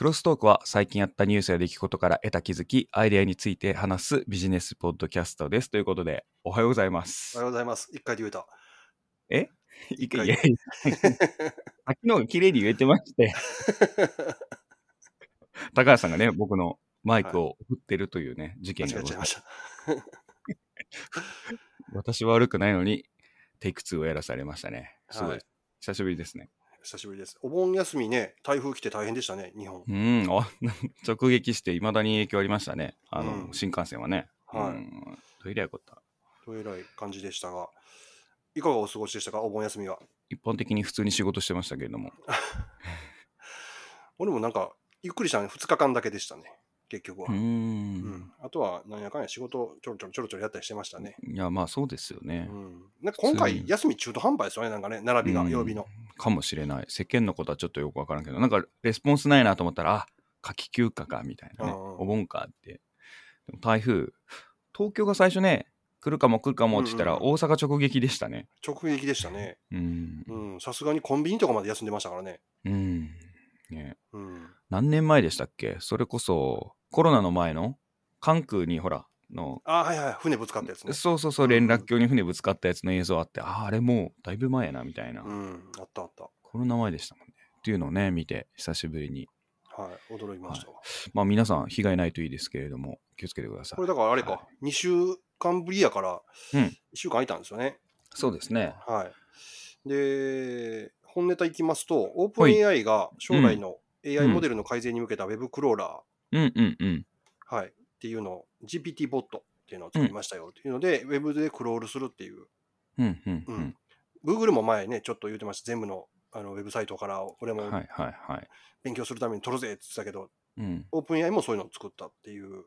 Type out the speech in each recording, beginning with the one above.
クロストークは最近あったニュースや出来事から得た気づき、アイデアについて話すビジネスポッドキャストです。ということで、おはようございます。おはようございます。一回で言えた。い回いやいやさっきの方が綺麗に言えてまして、高橋さんがね、僕のマイクを振ってるというね、事件が間違えちゃいました。私は悪くないのに、テイク2をやらされましたね。すごい。はい久しぶりですね。久しぶりです。お盆休みね、台風来て大変でしたね、日本。うん、あ 直撃して、いまだに影響ありましたね。あの、うん新幹線はね。はいうん。トイレやこった。とえらい感じでしたが、いかがお過ごしでしたか、お盆休みは？一般的に普通に仕事してましたけれども。俺もなんか、ゆっくりした2日間だけでしたね、結局は。うー。うんん、あとは、なんやかんや仕事ちょろちょろちょろちょろやったりしてましたね。いや、まあそうですよねう。ん、なんか今回、休み中途半端ですよね、なんかね、並びが、うん曜日の。かもしれない。世間のことはちょっとよくわからんけど、なんかレスポンスないなと思ったら、あ夏季休暇かみたいなね、うんうんお盆かって。でも台風、東京が最初ね、来るかも来るかもって言ったら、うんうん大阪直撃でしたね。直撃でしたね。うん。うん、さすがにコンビニとかまで休んでましたからね。うん。ねうん、何年前でしたっけ？それこそ、コロナの前の関空にほら、の、あ、はいはい、船ぶつかったやつね。そうそうそう、連絡橋に船ぶつかったやつの映像あって、ああ、あれもうだいぶ前やな、みたいな。うん、あったあった。コロナ前でしたもんね。っていうのをね、見て、久しぶりに。はい、驚きましたわ。まあ皆さん、被害ないといいですけれども、気をつけてください。これだからあれか、は2週間ぶりやから、うん1週間空いたんですよね。そうですね。はい。で、本ネタいきますと、オープン AI が将来の AI モデルの改善に向けた Web クローラうんうんうん。ー、はい、っていうのを GPT ボットっていうのを作りましたよっていうので、Web でクロールするっていう。うんうんううんん。Google も前ね、ちょっと言ってました。全部のあのウェブサイトから俺も。勉強するために取るぜって言ってたけど、うん。オープン AI もそういうのを作ったっていう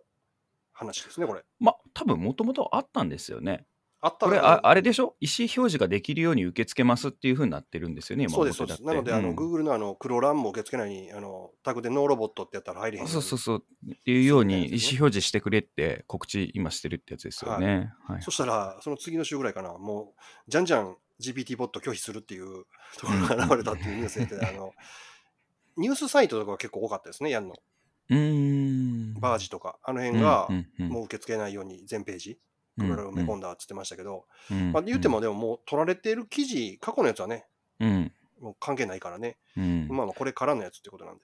話ですね、これ。まあ多分もともとあったんですよね。あったこれああれでしょ？意思表示ができるように受け付けますっていうふうになってるんですよね、今そうです、そうです。なので、あの、うん Google のあの、クローランも受け付けないように、あの、タグでノーロボットってやったら入れへんそうそうそう。っていうように意思表示してくれって告知今してるってやつですよね。はい。そしたら、その次の週ぐらいかな、もう、じゃんじゃん GPT ボット拒否するっていうところが現れたっていうニュースで、あの、ニュースサイトとかが結構多かったですね、やんの。うーん。バージとか、あの辺がもう受け付けないように全ページ、クローラー埋め込んだって言ってましたけど、うんまあ、言ってもでももう取られてる記事、過去のやつはね、うん。もう関係ないからね、うん。まあまあこれからのやつってことなんで。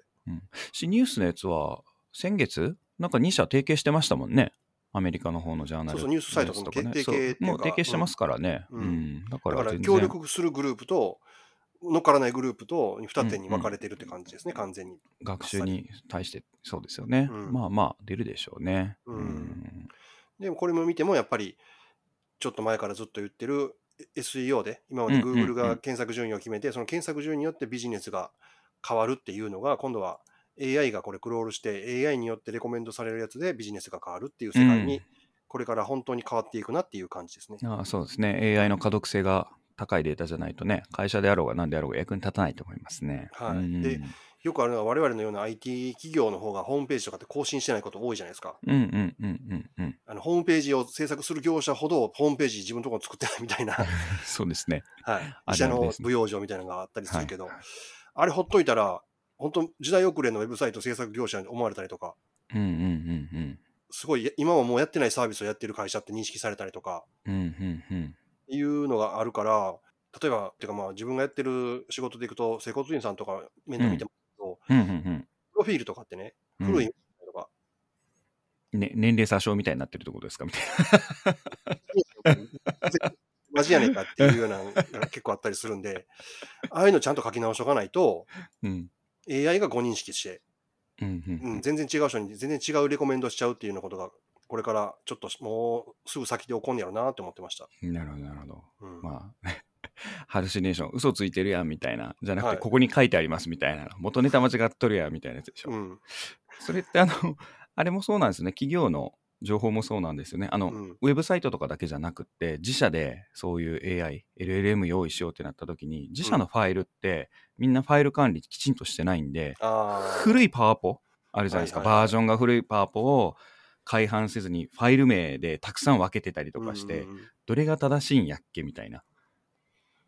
しニュースのやつは先月？なんか2社提携してましたもんね。アメリカの方のジャーナルそうそうニュースサイトとののやつ提携もう提携してますからね。う。うんんだから協力するグループと、乗っからないグループと二手に分かれてるって感じですね、完全に。学習に対してそうですよね。うんまあまあ出るでしょうね。うんでもこれも見てもやっぱりちょっと前からずっと言ってる SEO で今までうんうんうん Google が検索順位を決めてその検索順位によってビジネスが変わるっていうのが今度は AI がこれクロールして AI によってレコメンドされるやつでビジネスが変わるっていう世界うんにこれから本当に変わっていくなっていう感じですね。ああそうですね。AI の可読性が高いデータじゃないとね、会社であろうが何であろうが役に立たないと思いますね。はいうんでよくあるのは我々のような IT 企業の方がホームページとかって更新してないこと多いじゃないですか。うんうんうんうんうん。あのホームページを制作する業者ほどホームページ自分のところ作ってないみたいな そうですね。はい、医者の舞踊場みたいなのがあったりするけど、はいあれほっといたら、本当時代遅れのウェブサイト制作業者に思われたりとか、うんうんうんすごい今はもうやってないサービスをやってる会社って認識されたりとかうん。うんうんうん。いうのがあるから、例えば、てかまあ自分がやってる仕事でいくと、接骨院さんとか面倒見てますけど、うんうんうん。プロフィールとかってね、うん古いとか、ね、年齢詐称みたいになってるってことですか？みたいマジやねんかっていうようなのが結構あったりするんで、ああいうのちゃんと書き直しとかないと、な。うん。AI が誤認識して、うんうんうん、全然違う人に全然違うレコメンドしちゃうっていうようなことが、これからちょっともうすぐ先で起こんねやろなって思ってました。なるほど、なるほど。うんまあ、ハルシネーション、嘘ついてるやんみたいな、じゃなくて、はい。ここに書いてありますみたいな、元ネタ間違っとるやんみたいなやつでしょ。うん。それって、あの、あれもそうなんですよね。企業の情報もそうなんですよね。あの、うん。ウェブサイトとかだけじゃなくって、自社でそういう AI、LLM 用意しようってなった時に、自社のファイルって、みんなファイル管理きちんとしてないんで、古いパワポあるじゃないですか、はいはいはい。バージョンが古いパワポを改版せずにファイル名でたくさん分けてたりとかして、うん。どれが正しいんやっけみたいな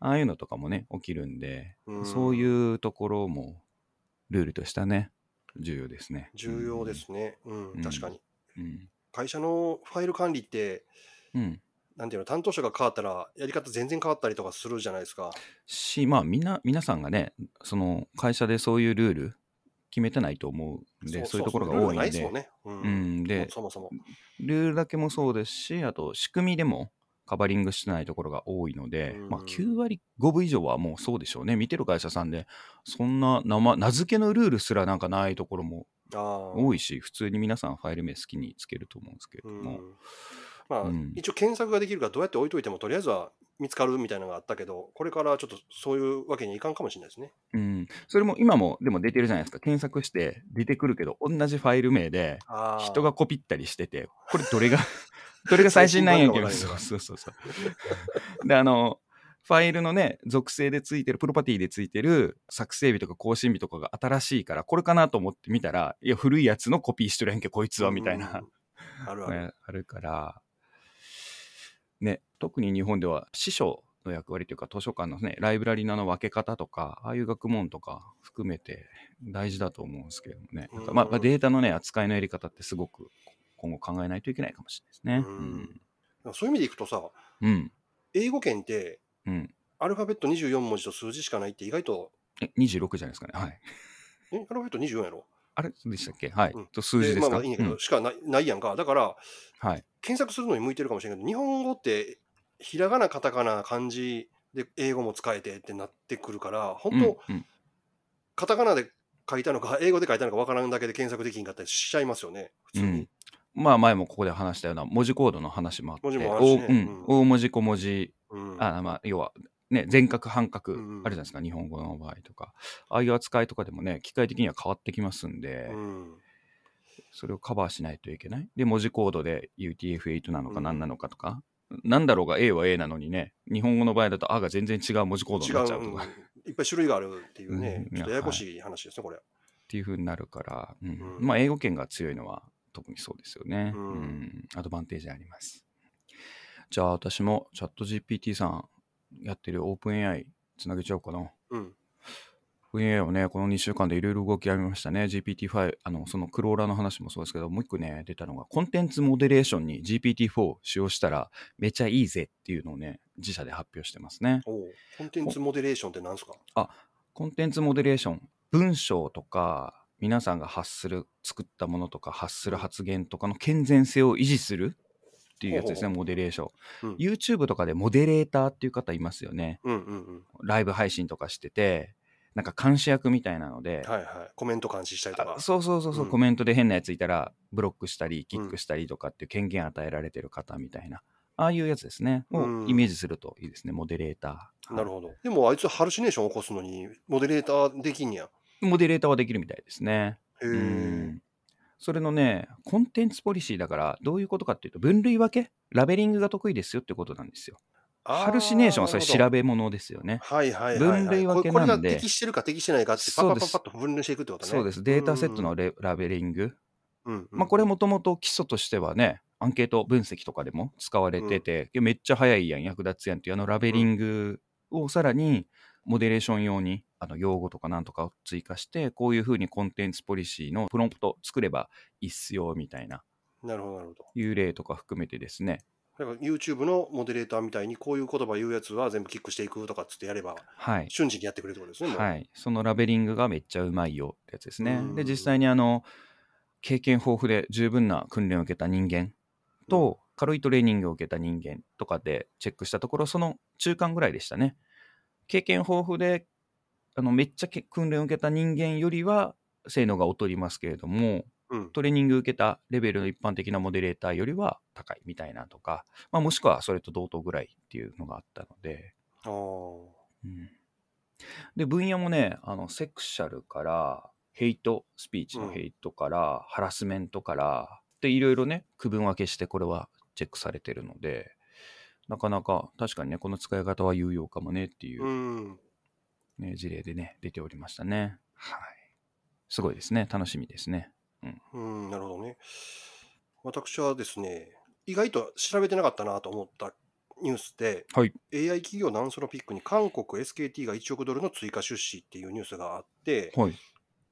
ああいうのとかもね起きるんで、うんそういうところもルールとしたね重要ですね。重要ですね。うん、うん確かに。うん。会社のファイル管理って、うん。なんていうの、担当者が変わったら、やり方全然変わったりとかするじゃないですか。し、まあ、みんな、皆さんがね、その会社でそういうルール決めてないと思うんで、そういうところが多いんでないですもん、ね。うんうん、で、そもそも。ルールだけもそうですし、あと仕組みでもカバリングしてないところが多いので、うんまあ、9割5分以上はもうそうでしょうね。見てる会社さんで、そんな名前名付けのルールすらなんかないところも。多いし、普通に皆さんファイル名好きにつけると思うんですけれども。うんまあ、うん一応検索ができるからどうやって置いといてもとりあえずは見つかるみたいなのがあったけどこれからちょっとそういうわけにはいかんかもしれないですね。うん、それも今もでも出てるじゃないですか。検索して出てくるけど、同じファイル名で人がコピったりしてて、これどれが、どれが最新なんやけど、そうそうそうそう。で、あの、ファイルのね、属性でついてる、プロパティでついてる作成日とか更新日とかが新しいから、これかなと思って見たら、いや、古いやつのコピーしとるやんけ、こいつは、みたいな、うんあるある。ね あるから、ね、特に日本では司書の役割というか、図書館のね、ライブラリのあの分け方とか、ああいう学問とか含めて大事だと思うんですけどもね。まあデータのね、扱いのやり方ってすごく今後考えないといけないかもしれないですね。うんそういう意味でいくとさうん。英語圏ってうん。アルファベット24文字と数字しかないって意外とえ、26じゃないですかね。はい。えアルファベット24やろ？あれでしたっけ？はい。うんと数字ですか、まあまあいいんだけど、うんしかないないやんかだからはい。検索するのに向いてるかもしれないけど日本語ってひらがなカタカナ漢字で英語も使えてってなってくるから本当、うんうんカタカナで書いたのか英語で書いたのかわからんだけで検索できんかったりしちゃいますよね普通にうん。まあ前もここで話したような文字コードの話もあって、文字もあるしね。大うんうん。大文字小文字うん。あまあ、要は、ね、全角半角あうんうん。るじゃないですか、日本語の場合とか。ああいう扱いとかでもね、機械的には変わってきますんで、うん。それをカバーしないといけない。で、文字コードで UTF-8 なのかうん。何なのかとか、なんだろうが A は A なのにね、日本語の場合だと A が全然違う文字コード違になっちゃう、うんうとか、っいっぱい種類があるっていうね、うん。ちょっとややこしい話ですね、これ。ていう風になるから、うん。うん。まあ、英語圏が強いのは特にそうですよね。ううんん、アドバンテージあります。じゃあ、私もチャット GPT さんやってる OpenAI つなげちゃおうかな。うん。VA はね、この2週間でいろいろ動きありましたね。GPT-5、あの、そのクローラーの話もそうですけど、もう一個ね、出たのが、コンテンツモデレーションに GPT-4 使用したら、めちゃいいぜっていうのをね、自社で発表してますね。おうコンテンツモデレーションって何ですか？コンテンツモデレーション、文章とか、皆さんが発する、作ったものとか、発する発言とかの健全性を維持するっていうやつですね、モデレーション。うん YouTube とかでモデレーターっていう方いますよね。うんうんうん。ライブ配信とかしてて、なんか監視役みたいなので、はいはい。コメント監視したりとかあ。そうそうそうそう、うんコメントで変なやついたらブロックしたりキックしたりとかっていう権限与えられてる方みたいな、ああいうやつですねをうんイメージするといいですねモデレーターなるほど。でもあいつハルシネーション起こすのにモデレーターできんねや。モデレーターはできるみたいですね。うん。それのねコンテンツポリシーだからどういうことかっていうと分類分け？ラベリングが得意ですよってことなんですよ。ハルシネーションはそれ調べ物ですよね。はいはいはい、はい。分類分けなんで。これが適してるか適してないかってパパパパッと分類していくってことね。そうです。データセットのレラベリング。うん、うん。まあ、これもともと基礎としてはね、アンケート分析とかでも使われてて、いやめっちゃ早いやん、役立つやんっていうあのラベリングをさらにモデレーション用にあの用語とかなんとかを追加して、こういうふうにコンテンツポリシーのプロンプト作ればいいっすよみたいな、なるほどなるほど。いう例とか含めてですね、だから YouTube のモデレーターみたいにこういう言葉言うやつは全部キックしていくとかっつってやればはい。瞬時にやってくれるってことですね。はい、そのラベリングがめっちゃうまいよってやつですねうん。で、実際にあの、経験豊富で十分な訓練を受けた人間と、軽いトレーニングを受けた人間とかでチェックしたところ、その中間ぐらいでしたね。経験豊富で、あのめっちゃけ訓練を受けた人間よりは性能が劣りますけれども、うん。トレーニングを受けたレベルの一般的なモデレーターよりは高いみたいなとか、まあ、もしくはそれと同等ぐらいっていうのがあったので、うん。で、分野もね、あの、セクシャルから、ヘイト、スピーチのヘイトから、ハラスメントから、で、いろいろね、区分分けして、これはチェックされてるので、なかなか、確かにね、この使い方は有用かもねっていうう、ん。ね事例でね、出ておりましたね。はい。すごいですね。楽しみですね。うん、なるほどね。私はですね、意外と調べてなかったなと思ったニュースで、はい AI 企業ナンソロピックに韓国 SKT が1億ドルの追加出資っていうニュースがあって、はい。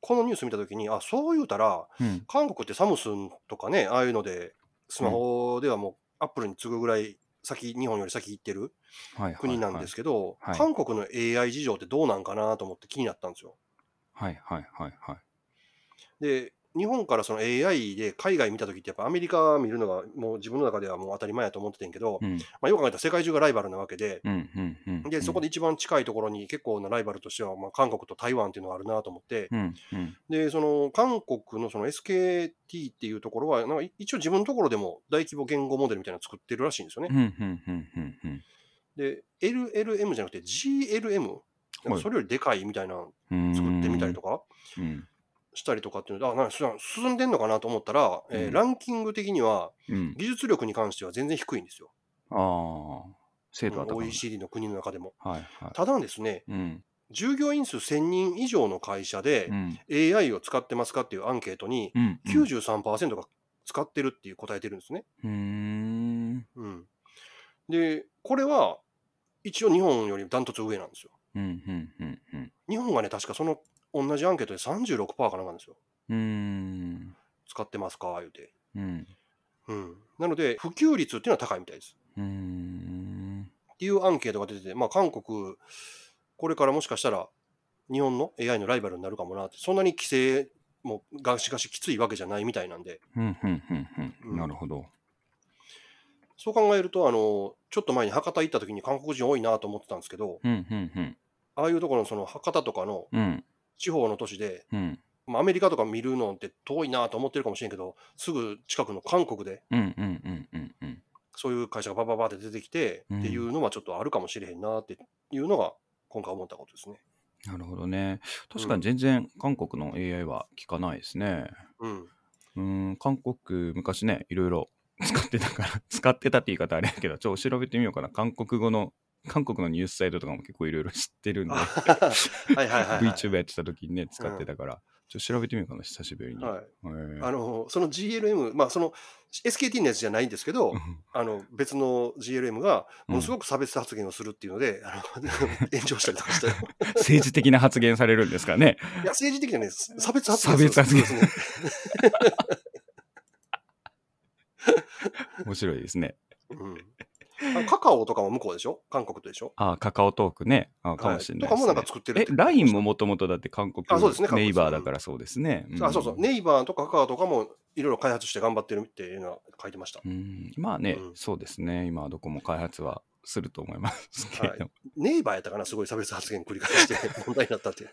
このニュース見たときに、あ、そう言うたら、うん。韓国ってサムスンとかね、ああいうので、スマホではもうアップルに次ぐぐらい先、日本より先行ってる。国なんですけど、はい韓国の AI 事情ってどうなんかなと思って気になったんですよ。はいはいはいはい。で、日本からその AI で海外見たときってやっぱアメリカ見るのがもう自分の中ではもう当たり前やと思っててんけど、うん。まあ、よく考えたら世界中がライバルなわけで、うんうんうん。で、そこで一番近いところに結構なライバルとしては、まあ、韓国と台湾っていうのがあるなと思って、うんうん。で、その韓国のその SKT っていうところは、なんか一応自分のところでも大規模言語モデルみたいなの作ってるらしいんですよね。うんうんうんうんうん。で、LLM じゃなくて GLM、それよりでかいみたいな。作ってみたりとかうん。したりとかっていうので、あ、なんかそ進んでんのかなと思ったら、えーうんランキング的にはうん。技術力に関しては全然低いんですよ。ああ。精度は高い。OECD の国の中でも。はいはい。ただですね、うん。従業員数1000人以上の会社でう、ん。AI を使ってますかっていうアンケートに、うん。93%が使ってるっていう答えてるんですね。うーん。うん、で、これは一応日本よりダントツ上なんですよ。うんうんうんうん。日本がね、確かその同じアンケートで36%かなんかなんですよ。うーん。使ってますか？言うて。うん。うん、なので、普及率っていうのは高いみたいです。うーん。っていうアンケートが出てて、まあ、韓国、これからもしかしたら日本の AI のライバルになるかもなって、そんなに規制もガシガシきついわけじゃないみたいなんで、うんうんうんううんん。なるほど。そう考えると、あのちょっと前に博多行った時に韓国人多いなと思ってたんですけど、うんうんうん。ああいうところのその博多とかのうん。地方の都市で、うん。まあ、アメリカとか見るのって遠いなと思ってるかもしれんけど、すぐ近くの韓国で。そういう会社がバババって出てきて、うんっていうのはちょっとあるかもしれへんなっていうのが今回思ったことですね。なるほどね。確かに全然韓国の AI は聞かないですね。うん。うーん、韓国昔ね、いろいろ使ってたから、使ってたって言い方あれやけど、ちょっと調べてみようかな。韓国語の、韓国のニュースサイトとかも結構いろいろ知ってるんで、はいはいはい、はい。VTuber やってた時にね、使ってたから、ちょっと調べてみようかな、久しぶりに。はい、えーあのその GLM、まあ、その SKT のやつじゃないんですけど、あの別の GLM がものすごく差別発言をするっていうので、あの 炎上したりとかしたよ。政治的な発言されるんですかね。いや、政治的にはね、差別発差言別発言ですね。面白いですね。うんあカカオとかも向こうでしょ？韓国とでしょ？あ、カカオトークね。あかもしれないね。はい。とかもなんか作ってるっえて、LINE ももともとだって韓国あそうですね。ネイバーだからそうですね。ん。あそうそう、ネイバーとかカカオとかもいろいろ開発して頑張ってるっていうのは書いてました。うん、まあね、うん。そうですね。今はどこも開発はすると思いますけれども。ネイバーやったかな、すごい差別発言繰り返して 問題になったって。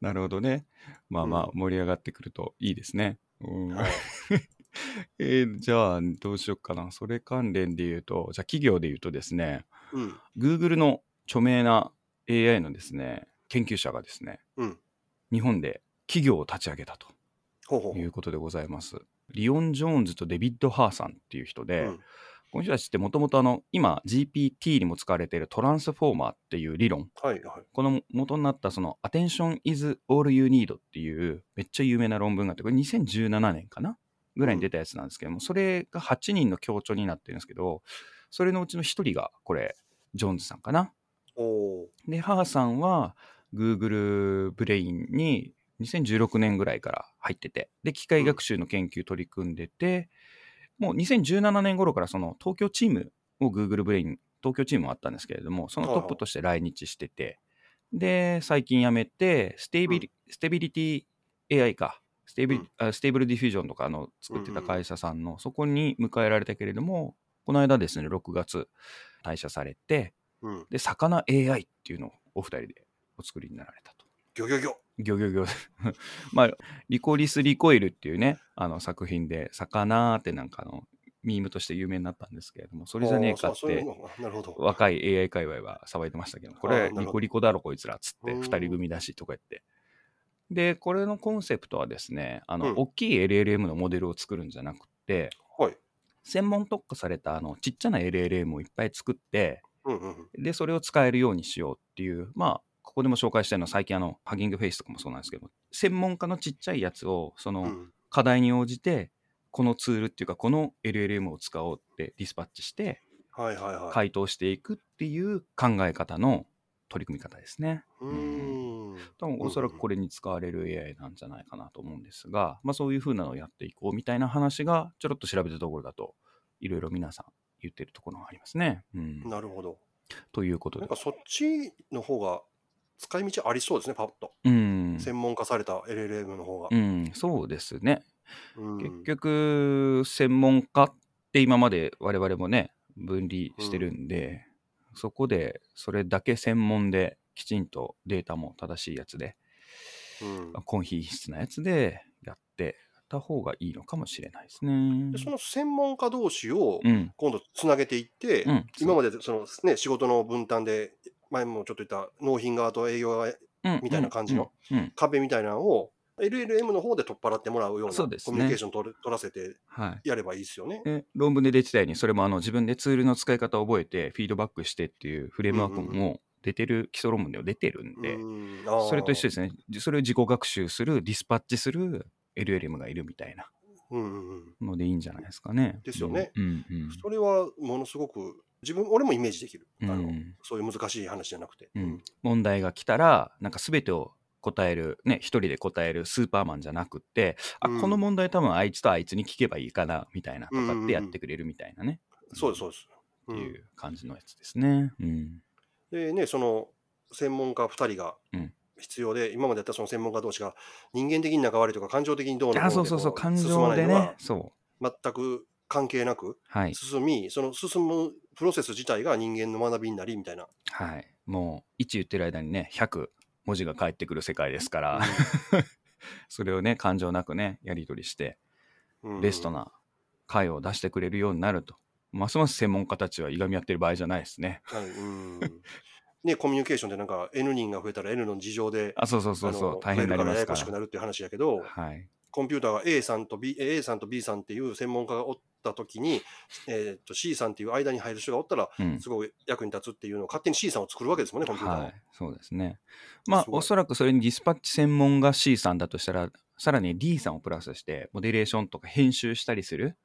なるほどね。まあまあう盛り上がってくるといいですね。うん。はい えーじゃあどうしようかな。それ関連で言うと、じゃあ企業で言うとですね、うん。Google の著名な AI のですね、研究者がですね、うん。日本で企業を立ち上げたとほうほうほ。いううことでございます。リオン・ジョーンズとデビッド・ハーさんっていう人で、うんこの人たちってもともとあの今 GPT にも使われているトランスフォーマーっていう理論はいはい。この元になったその Attention is all you need っていうめっちゃ有名な論文があってこれ2017年かなぐらいに出たやつなんですけども、それが8人の共著になってるんですけどそれのうちの1人がこれジョーンズさんかな。でハーさんは Google ブレインに2016年ぐらいから入っててで機械学習の研究取り組んでて、もう2017年頃からその東京チームを Google ブレイン東京チームもあったんですけれどもそのトップとして来日してて、で最近辞めてステービリ、 Stability AI かステービリ、あ Stable Diffusion とかの作ってた会社さんのそこに迎えられたけれどもこの間ですね6月退社されてー。うん。で、魚 AI っていうのをお二人でお作りになられたと。ギョギョギョ。ギョギョギョ。まあ、リコリス・リコイルっていうね、あの作品で、魚ってなんかあの、ミームとして有名になったんですけれども、それじゃねえかって。若い AI 界隈は騒いでましたけど、これリコリコだろこいつらっつって、うん二人組だしとか言って。で、これのコンセプトはですね、あの、うん大きい LLM のモデルを作るんじゃなくて、はい。専門特化されたあのちっちゃな LLM をいっぱい作って、うんうんうん。で、それを使えるようにしようっていう、まあ、ここでも紹介したのは最近あの、ハギングフェイスとかもそうなんですけど、専門家のちっちゃいやつを、そのうん課題に応じて、このツールっていうか、この LLM を使おうってディスパッチして、はいはいはい。回答していくっていう考え方の取り組み方ですね。うーん。多分おそらくこれに使われる AI なんじゃないかなと思うんですが、まあ、そういうふうなのをやっていこうみたいな話がちょろっと調べたところだといろいろ皆さん言ってるところがありますね。うん、なるほど。ということでなんか。そっちの方が使い道ありそうですね、パッと。うん、専門化された LLM の方がう。ん、そうですね。うん結局専門家って今まで我々もね分離してるんで、そこでそれだけ専門できちんとデータも正しいやつでうん。高品質なやつでやってた方がいいのかもしれないですね。で。その専門家同士をうん、今度つなげていって、うん今までその、ね、仕事の分担で前もちょっと言った納品側と営業側うんみたいな感じの、うんうん壁みたいなのを LLM の方で取っ払ってもらうようなそうですね。コミュニケーション取る取らせてはい。やればいいですよね。で論文で出てたようにそれもあの自分でツールの使い方を覚えてフィードバックしてっていうフレームワークも出てる基礎論文では出てるんで、それと一緒ですね。それを自己学習する、ディスパッチする LLM がいるみたいなうんうんうんのでいいんじゃないですかね。ですよねう？んうんそれはものすごく自分俺もイメージできる、うんあのそういう難しい話じゃなくて。うん問題が来たら、なんか全てを答える、ね、一人で答えるスーパーマンじゃなくって、あ、うんこの問題多分あいつとあいつに聞けばいいかな、みたいなとかうんうんうんってやってくれるみたいなね。そうですそうです。うんっていう感じのやつですね。うん。でねその専門家2人がうん必要で、今までやったその専門家同士が人間的に仲悪いとか感情的にどうのこうのあ、そうそうそう、こ感進まないでね。そう。全く関係なくはい。進み、その進むプロセス自体が人間の学びになりみたいな。はい。もう、1言ってる間にね、100文字が返ってくる世界ですから、それをね、感情なくね、やり取りして、うんベストな回を出してくれるようになると。ますます専門家たちはいがみ合ってる場合じゃないですね。はいうんね、コミュニケーションでなんか N 人が増えたら N の事情であ、そうそうそうそう、大変になりますからややこしくなるっていう話やけど、ら。はい。コンピューターが A さんと B, A さんと B さんっていう専門家がおったときに、えー、と C さんっていう間に入る人がおったら、うん。すごい役に立つっていうのを勝手に C さんを作るわけですもんね、コンピューターは。はい、そうですね。まあおそらくそれにディスパッチ専門が C さんだとしたら、さらに D さんをプラスして、モデレーションとか編集したりする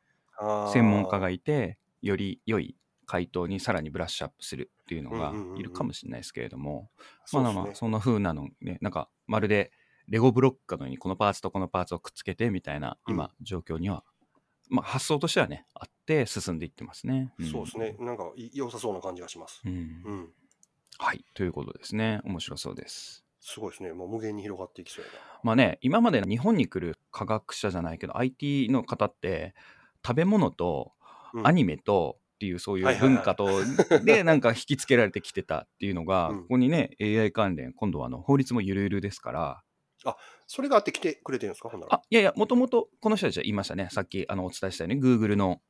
専門家がいて、より良い回答にさらにブラッシュアップするっていうのがうんうんうんうんいるかもしれないですけれども、そうですねまあまあ、そんな風なのね、なんか、まるでレゴブロックかのように、このパーツとこのパーツをくっつけてみたいな、うん今、状況には、まあ、発想としてはね、あって進んでいってますね。んそうですね。。なんかい良さそうな感じがします。うんうん。はい、ということですね。面白そうです。すごいですね。もう無限に広がっていきそうやな。まあね、今まで日本に来る科学者じゃないけど、IT の方って、食べ物とうんアニメとっていうそういう文化と でなんか引きつけられてきてたっていうのが、うん。ここにね AI 関連今度はあの法律もゆるゆるですから。それがあって来てくれてるんですか？ほんなら。あいやいやもともとこの人たちは言いましたねさっきあのお伝えしたように Google の、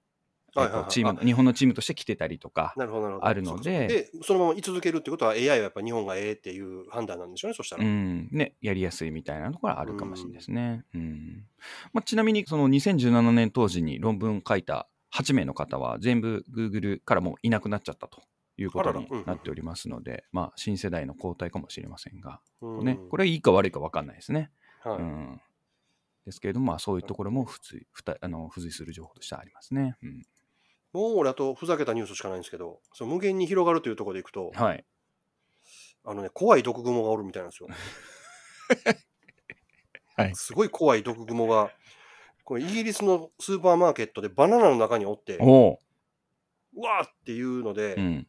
えっはいはいはい。とチーム日本のチームとして来てたりとかなるほど、なるほど。あるので。で、そのまま居続けるってことは AI はやっぱ日本がええっていう判断なんでしょうね、そしたら。うん。ね、やりやすいみたいなところはあるかもしれないですね。うん。まあ、ちなみにその2017年当時に論文書いた8名の方は全部 Google からもういなくなっちゃったということになっておりますので、まあ、新世代の交代かもしれませんが、うん。ね、これはいいか悪いか分かんないですね。はい。うん、ですけれども、まあ、そういうところも付随ふたあの付随する情報としてはありますね。うん。もう俺あとふざけたニュースしかないんですけど、その無限に広がるというところでいくと、はい、あのね、怖い毒蜘蛛がおるみたいなんですよ。はい。すごい怖い毒蜘蛛が、これイギリスのスーパーマーケットでバナナの中におって、おお、うわーっていうので、うん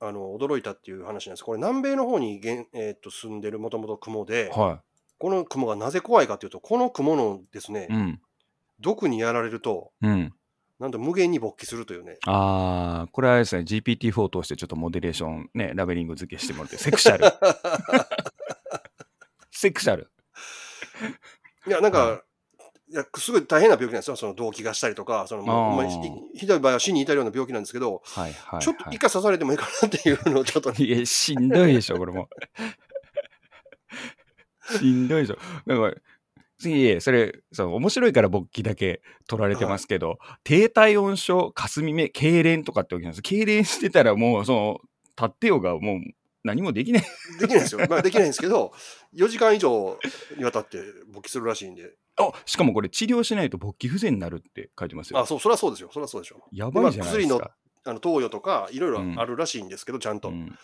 あの驚いたっていう話なんです。これ南米の方にげん、えーっと住んでるもともと雲で、はこの雲がなぜ怖いかというと、この雲のですね、い、うん毒にやられると、うん、なんと無限に勃起するというね。ああ、これはですね、GPT-4 を通してちょっとモデレーション、ね、ラベリング付けしてもらって、セクシャル。セクシャル。いや、なんか、はいやすごい大変な病気なんですよ。その動悸がしたりとか、そのまにひひどい場合は死に至るような病気なんですけど、はいはい、はい。ちょっと一回刺されてもいいかなっていうのをちょっと、いや、しんどいでしょ、これも。しんどいでしょ。だから、次、いえそれ、そう、面白いから勃起だけ取られてますけど、低体温症、霞目、痙攣とかってわけなんです。痙攣してたらもう、その、立ってようがもう何もできない。できないんですよ。まあできないんですけど、4時間以上にわたって勃起するらしいんで、あ、しかもこれ治療しないと勃起不全になるって書いてますよ。あ、そう、そりゃそうですよ。そりゃそうでしょ。やばいじゃないですまあか。あの投与とか、いろいろうんあるらしいんですけど、ちゃんと。うん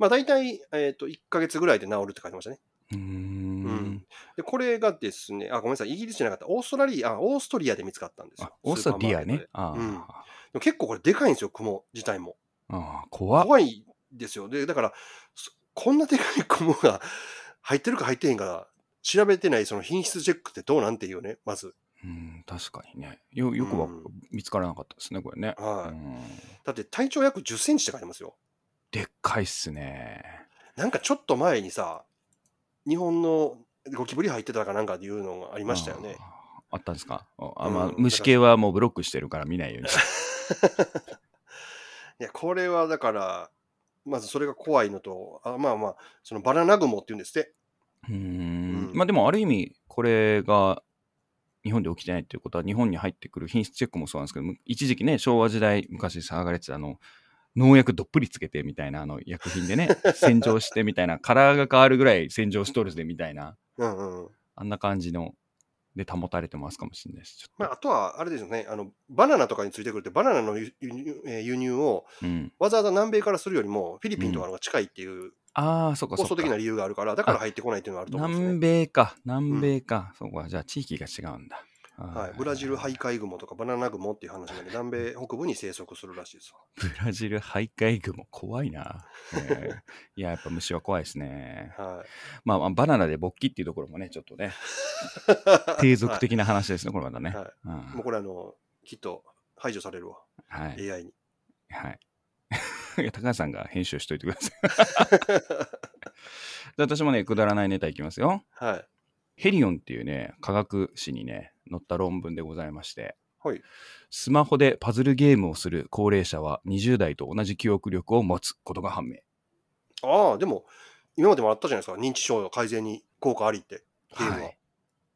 まあ大体、えっ、と、1ヶ月ぐらいで治るって書いてましたね。うーん。で、これがですね、あ、ごめんなさい、イギリスじゃなかった、オーストラリア、あオーストリアで見つかったんですよあ。オーストリア。ねあうんーでも結構これでかいんですよ、雲自体も。あー、怖っ。怖いですよ。で、だから、そこんなでかい雲が入ってるか入ってへんか、調べてないその品質チェックってどうなんていうね、まず。うん、確かにね。よよくはうん見つからなかったですね、これね。はいうんだって体長約10センチって書いてますよ。でっかいっすね。なんかちょっと前にさ、日本のゴキブリ入ってたかなんかっていうのがありましたよね。あったんですか？あ、うんまあ、虫系はもうブロックしてるから見ないように。いや、これはだから、まずそれが怖いのと、あまあまあ、そのバナナ雲っていうんですって。うんまあでもある意味これが日本で起きてないっていうことは日本に入ってくる品質チェックもそうなんですけどむ一時期ね昭和時代昔騒がれてたあの農薬どっぷりつけてみたいなあの薬品でね 洗浄してみたいなカラーが変わるぐらい洗浄しとるぜみたいなうんうん。あんな感じので保たれてますかもしれないです。ちょっと、まあ、あとは、あれですよね、あの、バナナとかについてくるって、バナナの輸輸入えー輸入をうん、わざわざ南米からするよりも、フィリピンとかの方が近いっていうああそうかそうか。構想的な理由があるから、だから入ってこないっていうのがあると思うんです南ね。米か。南米か、そうか。じゃあ地域が違うんだ。はい、ブラジルハイカイグモとかバナナグモっていう話なん。で、南米北部に生息するらしいですわ。ブラジル徘徊雲。怖いな、え。ー いややっぱ虫は怖いですね。はい。まあまあバナナで勃起っていうところもねちょっとね 継続的な話ですね、これまたね、はい。うん。もうこれあの、きっと排除されるわ、はい、AI に。はいいや高橋さんが編集しといてくださいで私もねくだらないネタいきますよはい。ヘリオンっていうね科学誌にね載った論文でございましてはい。スマホでパズルゲームをする高齢者は20代と同じ記憶力を持つことが判明ああ、でも、今までもあったじゃないですか、認知症改善に効果ありって、ゲームは。はい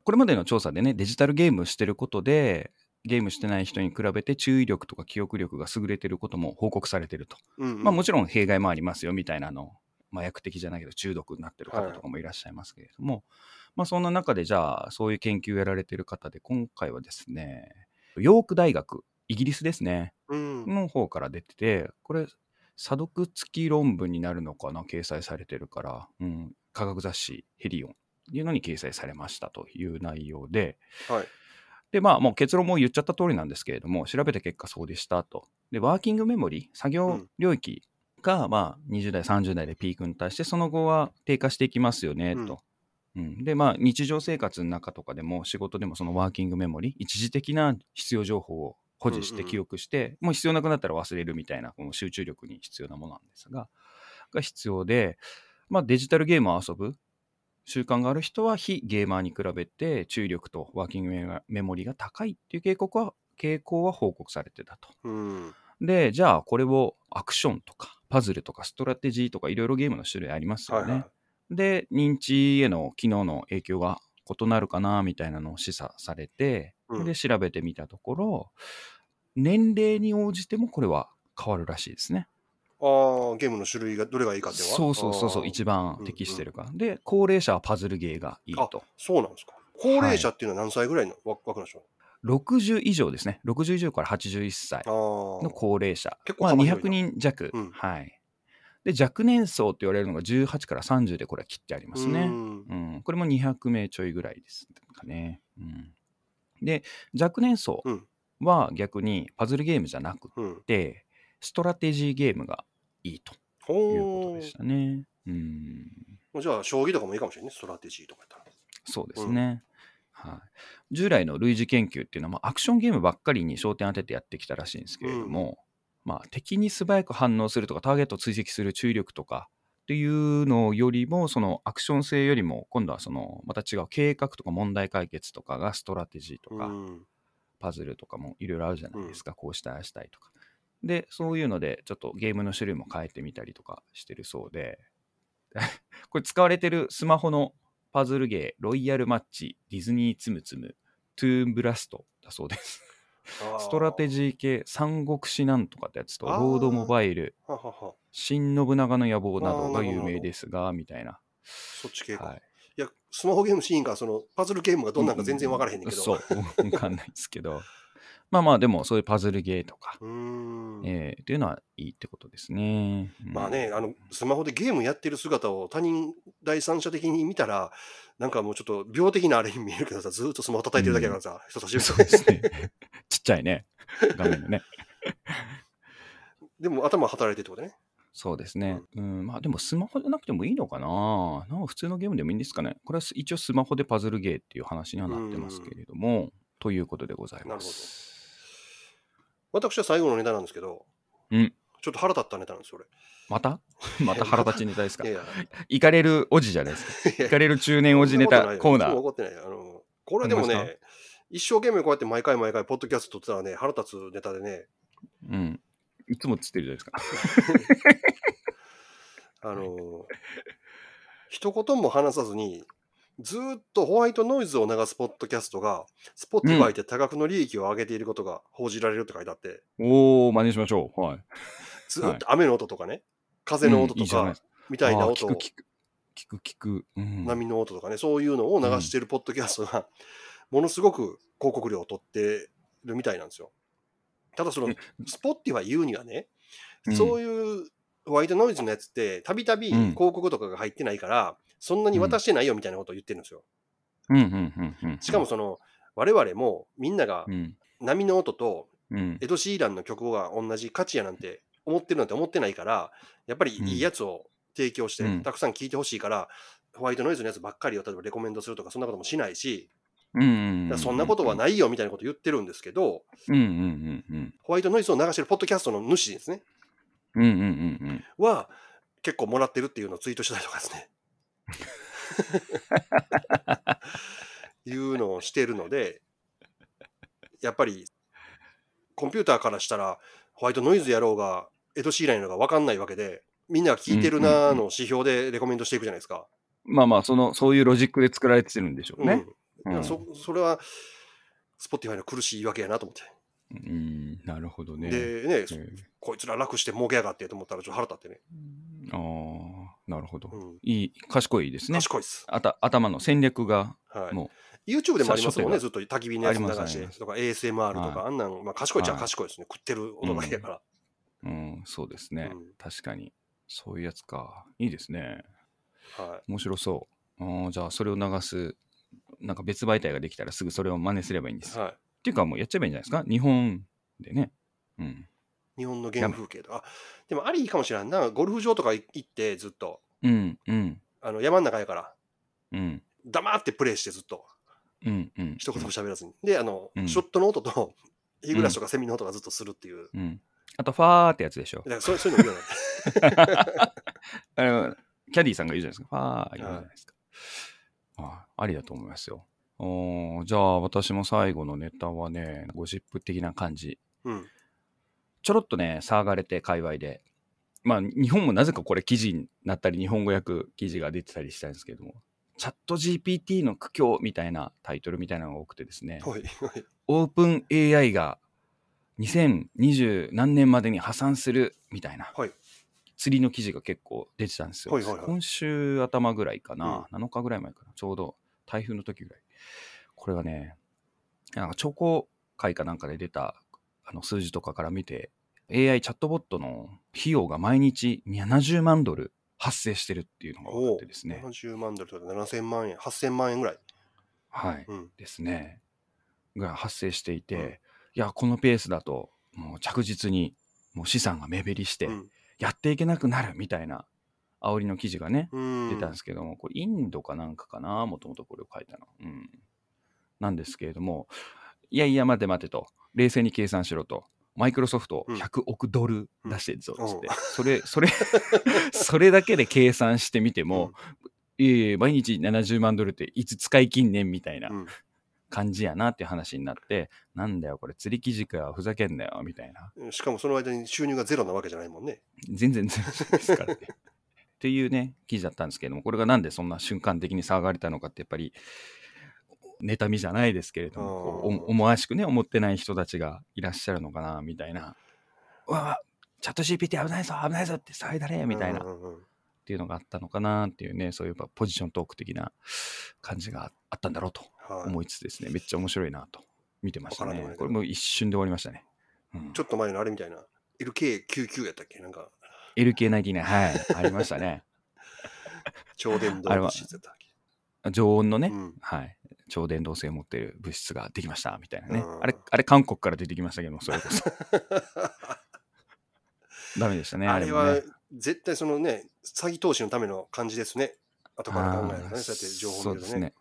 これまでの調査でねデジタルゲームをしてることでゲームしてない人に比べて注意力とか記憶力が優れてることも報告されてると、うんうん。まあもちろん弊害もありますよみたいなの麻薬的じゃないけど中毒になってる方とかもいらっしゃいますけれども、まあそんな中でじゃあそういう研究をやられてる方で今回はですねヨーク大学イギリスですね。うん。の方から出ててこれ査読付き論文になるのかな掲載されてるから、うん、科学雑誌ヘリオンっていうのに掲載されましたという内容で。はい。でまあもう結論も言っちゃった通りなんですけれども調べた結果そうでしたと。でワーキングメモリ作業領域が、まあ20代30代でピークに対してその後は低下していきますよねと。うん、でまあ日常生活の中とかでも仕事でもそのワーキングメモリ一時的な必要情報を保持してうんうん。記憶して、もう必要なくなったら忘れるみたいなこの集中力に必要なものなんですがが必要で、まあ、デジタルゲームを遊ぶ習慣がある人は非ゲーマーに比べて注意力とワーキングメメモリが高いっていう傾向は傾向は報告されてたと。うん。でじゃあこれをアクションとかパズルとかストラテジーとかいろいろゲームの種類ありますよね。はいはい。で認知への機能の影響が異なるかなみたいなのを示唆されて、うんで調べてみたところ年齢に応じてもこれは変わるらしいですね。ああ、ゲームの種類がどれがいいかっていうのは？そうそうそうそう一番適してるか。で高齢者はパズルゲーがいいと。そうなんですか。高齢者っていうのは何歳ぐらいのわ枠なんでしょ60以上ですね60以上から81歳うあの高齢者結構まあ、幅広いな200人弱、うんはいで若年層って言われるのが18から30でこれは切ってありあ。ますね。うんうん、これも200名ちょいぐらいですかね。うん、で若年層うんは逆にパズルゲームじゃなくうん。てストラテジーゲームがいいというこほとでしたね。うん、う。じゃあ、将棋とかもいいかもしれないね、ストラテジーとかやったら。そうですね。はい、従来の類似研究っていうのは、まあアクションゲームばっかりに焦点当ててやってきたらしいんですけれども、まあ、敵に素早く反応するとかターゲットを追跡する注意力とかっていうのよりもそのアクション性よりも今度はそのまた違う計画とか問題解決とかがストラテジーとか、うんパズルとかもいろいろあるじゃないですか、こうしたいああしたいとかでそういうのでちょっとゲームの種類も変えてみたりとかしてるそうで。これ使われてるスマホのパズルゲーロイヤルマッチディズニーつむつむToon Blast だそうです。ストラテジー系三国志なんとかってやつと Lords Mobile ははは。新信長の野望などが有名ですがみたいな、そっち系か。はい、いや、スマホゲームシーンか、そのパズルゲームがどんなんか全然分からへんねんけど。そう。わかんないですけどまあまあ、でもそういうパズルゲーとか、うーん。えーっていうのはいいってことですね。うんまあね、あの、スマホでゲームやってる姿を他人、第三者的に見たら、なんかもうちょっと病的なあれに見えるけどさ、ずーっとスマホ叩いてるだけだからさ、人差し指そうですね。ちっちゃいね、画面のね。でも頭働いてるってことね。そうですね。うん、まあでもスマホじゃなくてもいいのかな。なんか普通のゲームでもいいんですかね。これは一応スマホでパズルゲーっていう話にはなってますけれども、ということでございます。私は最後のネタなんですけど、うんちょっと腹立ったネタなんですよ、また？また腹立ちネタですか俺。いやい行かれるおじじゃないですか。や、行かれる中年おじネタコーナー。ー。怒ってない。あの、これでもほんまでね、一生懸命こうやって毎回毎回、ポッドキャスト撮ってたらね、腹立つネタでね、うん。いつもつってるじゃないですか。あの、一言も話さずに、ずーっとホワイトノイズを流すポッドキャストが、Spotify で多額の利益を上げていることが報じられるって書いてあって、おー、真似しましょう。はい。ずーっと雨の音とかね、風の音とかみたいな音を、聞く聞く。聞く。波の音とかね、そういうのを流してるポッドキャストが、ものすごく広告料を取ってるみたいなんですよ。ただそのえ、スポッティは言うにはね、うんそういうホワイトノイズのやつって、たびたびうん広告とかが入ってないから、そんなに渡してないよみたいなことを言ってるんですよ。しかもその、我々もみんながうん。波の音とうん。エド・シーランの曲が同じ価値やなんて思ってるなんて思ってないから、やっぱりいいやつを提供して、うんたくさん聴いてほしいから、ホワイトノイズのやつばっかりを例えばレコメンドするとか、そんなこともしないし、そんなことはないよみたいなこと言ってるんですけど。ホワイトノイズを流してるポッドキャストの主ですね、うんうんうんうん。は結構もらってるっていうのをツイートしたりとかですね。いうのをしてるので、やっぱりコンピューターからしたらホワイトノイズやろうが、 Ed Sheeran やろうが分かんないわけで、みんなが聞いてるなーの指標でレコメンドしていくじゃないですか。まあまあ、その、そういうロジックで作られてるんでしょうね。うんうんそそれは、 Spotify の苦しい言い訳やなと思って。うん、なるほどね。でね、えこいつら楽して儲けやがってと思ったらちょっと腹立ってね。ーああ、なるほど。うんいい、賢いですね。賢いっす。あた頭の戦略が、はいも YouTube でもありますもんね、さずっと焚き火のやつ流して、とか ASMR とか、はあんなん、まあ賢いっちゃはい賢いですね。食ってる音だけやから。う、うん、そうですね、うん確かに。そういうやつか。いいですね。は面白そう。じゃあ、それを流す、なんか別媒体ができたらすぐそれを真似すればいいんですい。よ。っはていうか、もうやっちゃえばいいんじゃないですか？日本でね。うん。い。日本の原風景とか。あでもありいいかもしれんな。ゴルフ場とか行ってずっと、うん、うん、あの山の中やから、うん、黙ってプレイしてずっと、うん、うん。一言も喋らずに。で、あの、うんショットの音と、日暮らしとかセミの音がずっとするっていう。うん。あと、ファーってやつでしょだ。からそうそういうのいいよね。あのキャディーさんが言うじゃないですか。ファー言うじゃないですか。あありだと思いますよ。じゃあ、私も最後のネタはね、ゴシップ的な感じ。うん。ちょろっとね、騒がれて、界隈で。まあ、日本もなぜかこれ記事になったり、日本語訳記事が出てたりしたんですけども、チャット GPT の苦境みたいなタイトルみたいなのが多くてですね、はい。はいオープン AI が2020何年までに破産するみたいなはい。釣りの記事が結構出てたんですよ。はいはいはい今週頭ぐらいかな、7日ぐらい前かな、ちょうど台風の時ぐらい。これがね、なんかチョコ会かなんかで出たあの数字とかから見て、AI チャットボットの費用が毎日70万ドル発生してるっていうのが分かおってですね。70万ドルとか7000万円、8000万円ぐらい。はい。うん。ですね。が発生していて、うんいや、このペースだと、もう着実にもう資産が目減りして、うんやっていけなくなるみたいな煽りの記事がね、うん。出たんですけども、これインドかなんかかな、もともとこれを書いたの。うん。なんですけれども、いやいや、待て待てと、冷静に計算しろと、マイクロソフトうん100億ドル出してるぞ、うんつって、それ、それ、それだけで計算してみても、いえいえ、毎日70万ドルっていつ使い切んねんみたいなうん感じやなっていう話になって、なんだよ、これ釣り記事かよ、ふざけんなよ、みたいな。うんしかもその間に収入がゼロなわけじゃないもんね。全然全然ですからね。っていうね、記事だったんですけども、これがなんでそんな瞬間的に騒がれたのかって、やっぱり、妬みじゃないですけれども、思わしくね、思ってない人たちがいらっしゃるのかな、みたいな。うわわ、チャット GPT 危ないぞ、危ないぞって騒いだれ、みたいな、っていうのがあったのかなっていうね、そういうポジショントーク的な感じがあったんだろうとはい。思いつつですね、めっちゃ面白いなと見てましたね。これも一瞬で終わりましたね。うん。ちょっと前のあれみたいな。LK99 やったっけ？なんか、LK99、はい、ありましたね。超電導あれは。物質やったっけ？常温のね、うん。はい、超伝導性を持っている物質ができましたみたいなね。うんあれ、あれ韓国から出てきましたけども、それこそ。ダメでしたね。あれは絶対そのね、詐欺投資のための感じですね。後から考えるとね、そうやって情報を見るとね。ね。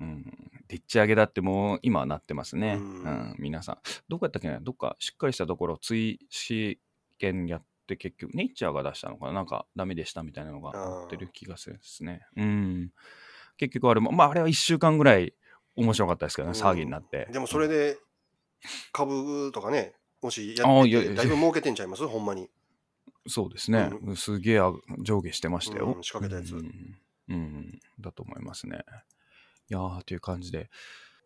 うん。でっち上げだってもう今はなってますね。ううんん、皆さん。どこやったっけな？どっかしっかりしたところ、追試験やって結局、ネイチャーが出したのかな？なんかダメでしたみたいなのがあー載ってる気がするんですね。うん。結局あれも、まああれは1週間ぐらい面白かったですけどね、うん騒ぎになって。でもそれで株とかね、もしやってだいぶ儲けてんちゃいます？ほんまに。そうですね。うすげえあ上下してましたよ。うん仕掛けたやつうん、うんだと思いますね。いやーという感じで、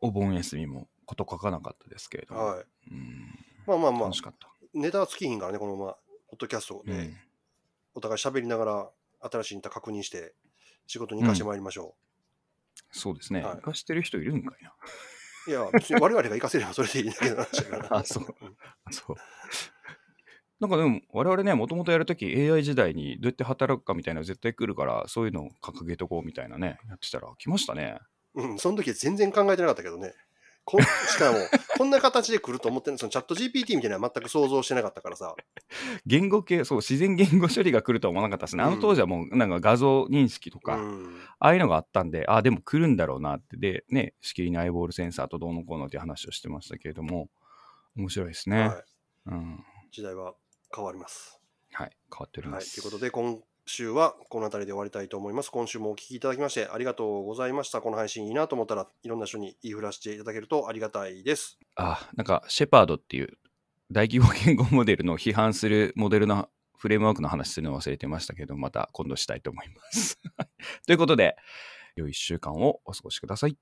お盆休みもこと書かなかったですけれども、はい。うんまあまあまあ楽、しかった。ネタは尽きひんからね、このまま、ポッドキャストで、うんお互い喋りながら、新しいネタ確認して、仕事に行かしてまいりましょそうですね。はい生かしてる人いるんかいな。う。いや、別に我々が行かせればそれでいいだけの話だから。あそうんそう。なんかでも、我々ね、もともとやるとき AI 時代にどうやって働くかみたいなの絶対来るから、そういうのを掲げとこうみたいなね、やってたら来ましたね。うん、その時は全然考えてなかったけどね。こんしかも、こんな形で来ると思ってるそのチャット GPT みたいなのは全く想像してなかったからさ。言語系、そう、自然言語処理が来るとは思わなかったですね。あの当時はもう、なんか画像認識とか、うん。ああいうのがあったんで、ああ、でも来るんだろうなって、で、ね、しきりにアイボールセンサーとどうのこうのっていう話をしてましたけれども、面白いですね。はい。うん。時代は変わります。はい、変わっておりはい。ます。ということで、今週はこの辺りで終わりたいと思います。今週もお聞きいただきましてありがとうございました。この配信いいなと思ったらいろんな人に言いふらしていただけるとありがたいです。あ、なんか、シェパードっていう大規模言語モデルの批判するモデルのフレームワークの話するの忘れてましたけど、また今度したいと思います。ということで、良い1週間をお過ごしください。